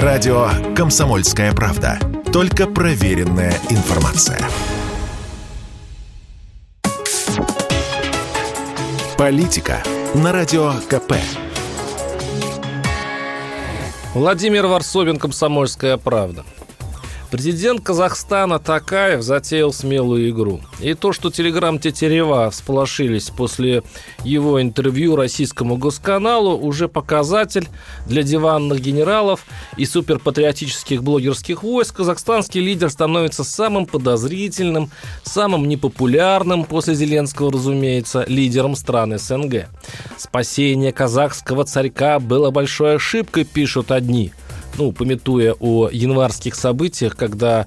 Радио «Комсомольская правда». Только проверенная информация. Политика на Радио КП. Владимир Варсобин, «Комсомольская правда». Президент Казахстана Такаев затеял смелую игру. И то, что телеграм-тетерева всполошились после его интервью российскому госканалу, уже показатель для диванных генералов и суперпатриотических блогерских войск. Казахстанский лидер становится самым подозрительным, самым непопулярным после Зеленского, разумеется, лидером стран СНГ. Спасение казахского царька было большой ошибкой, пишут одни – ну, пометуя о январских событиях, когда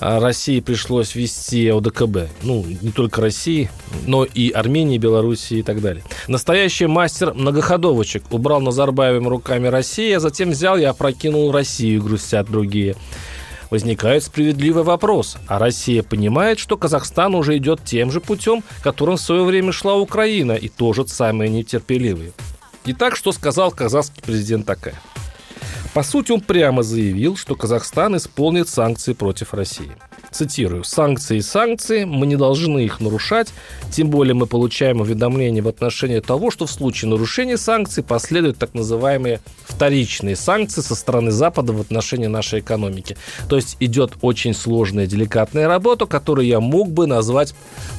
а, России пришлось ввести ОДКБ. Ну, не только России, но и Армении, Белоруссии и так далее. Настоящий мастер многоходовочек. Убрал Назарбаевым руками России, а затем взял и опрокинул Россию, грустят другие. Возникает справедливый вопрос. А Россия понимает, что Казахстан уже идет тем же путем, которым в свое время шла Украина, и тоже самые нетерпеливые. Итак, что сказал казахский президент Такаев? По сути, он прямо заявил, что Казахстан исполнит санкции против России. Цитирую. «Санкции и санкции, мы не должны их нарушать, тем более мы получаем уведомления в отношении того, что в случае нарушения санкций последуют так называемые вторичные санкции со стороны Запада в отношении нашей экономики. То есть идет очень сложная, деликатная работа, которую я мог бы назвать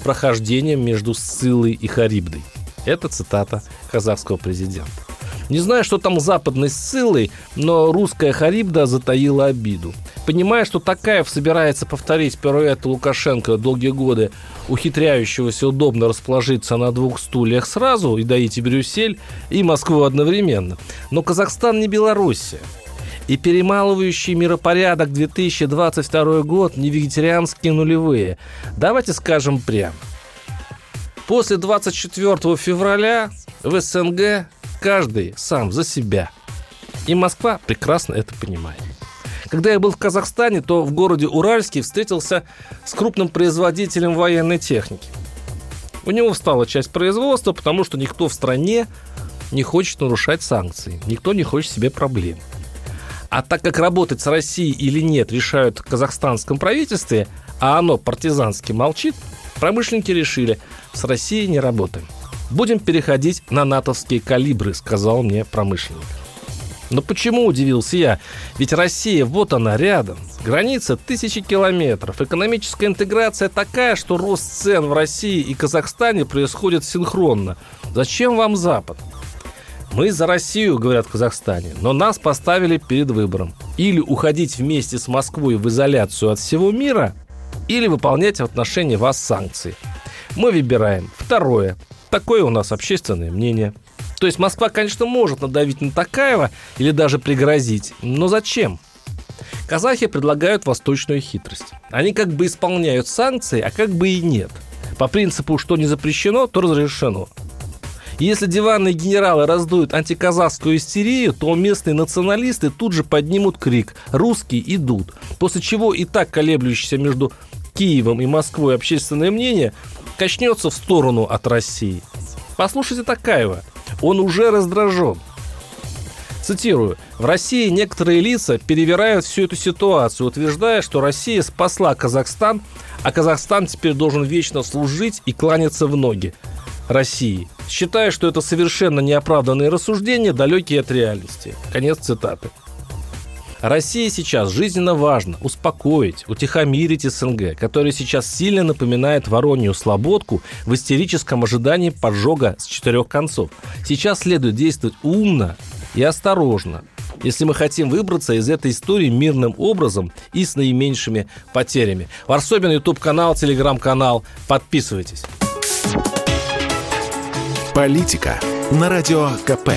прохождением между Сцилой и Харибдой». Это цитата казахского президента. Не знаю, что там западной ссылой, но русская Харибда затаила обиду. Понимая, что Такаев собирается повторить пируэт Лукашенко долгие годы, ухитряющегося удобно расположиться на двух стульях сразу и доить и Брюссель, и Москву одновременно. Но Казахстан не Белоруссия. И перемалывающий миропорядок 2022 год не вегетарианские нулевые. Давайте скажем прямо. После 24 февраля в СНГ каждый сам за себя. И Москва прекрасно это понимает. Когда я был в Казахстане, то в городе Уральске встретился с крупным производителем военной техники. У него встала часть производства, потому что никто в стране не хочет нарушать санкции. Никто не хочет себе проблем. А так как работать с Россией или нет решают в казахстанском правительстве, а оно партизански молчит, промышленники решили, с Россией не работаем. Будем переходить на натовские калибры, сказал мне промышленник. Но почему, удивился я? Ведь Россия, вот она, рядом. Граница тысячи километров. Экономическая интеграция такая, что рост цен в России и Казахстане происходит синхронно. Зачем вам Запад? Мы за Россию, говорят в Казахстане, но нас поставили перед выбором. Или уходить вместе с Москвой в изоляцию от всего мира, или выполнять в отношении вас санкции. Мы выбираем второе. Такое у нас общественное мнение. То есть Москва, конечно, может надавить на Такаева или даже пригрозить, но зачем? Казахи предлагают восточную хитрость. Они как бы исполняют санкции, а как бы и нет. По принципу, что не запрещено, то разрешено. Если диванные генералы раздуют антиказахскую истерию, то местные националисты тут же поднимут крик «Русские идут», после чего и так колеблющийся между Киевом и Москвой общественное мнение качнется в сторону от России. Послушайте Такаева. Он уже раздражен. Цитирую. В России некоторые лица перевирают всю эту ситуацию, утверждая, что Россия спасла Казахстан, а Казахстан теперь должен вечно служить и кланяться в ноги России. Считая, что это совершенно неоправданные рассуждения, далекие от реальности. Конец цитаты. России сейчас жизненно важно успокоить, утихомирить СНГ, который сейчас сильно напоминает Воронью Слободку в истерическом ожидании поджога с четырех концов. Сейчас следует действовать умно и осторожно, если мы хотим выбраться из этой истории мирным образом и с наименьшими потерями. Варсобин, YouTube-канал, Телеграм-канал. Подписывайтесь. Политика на Радио КП.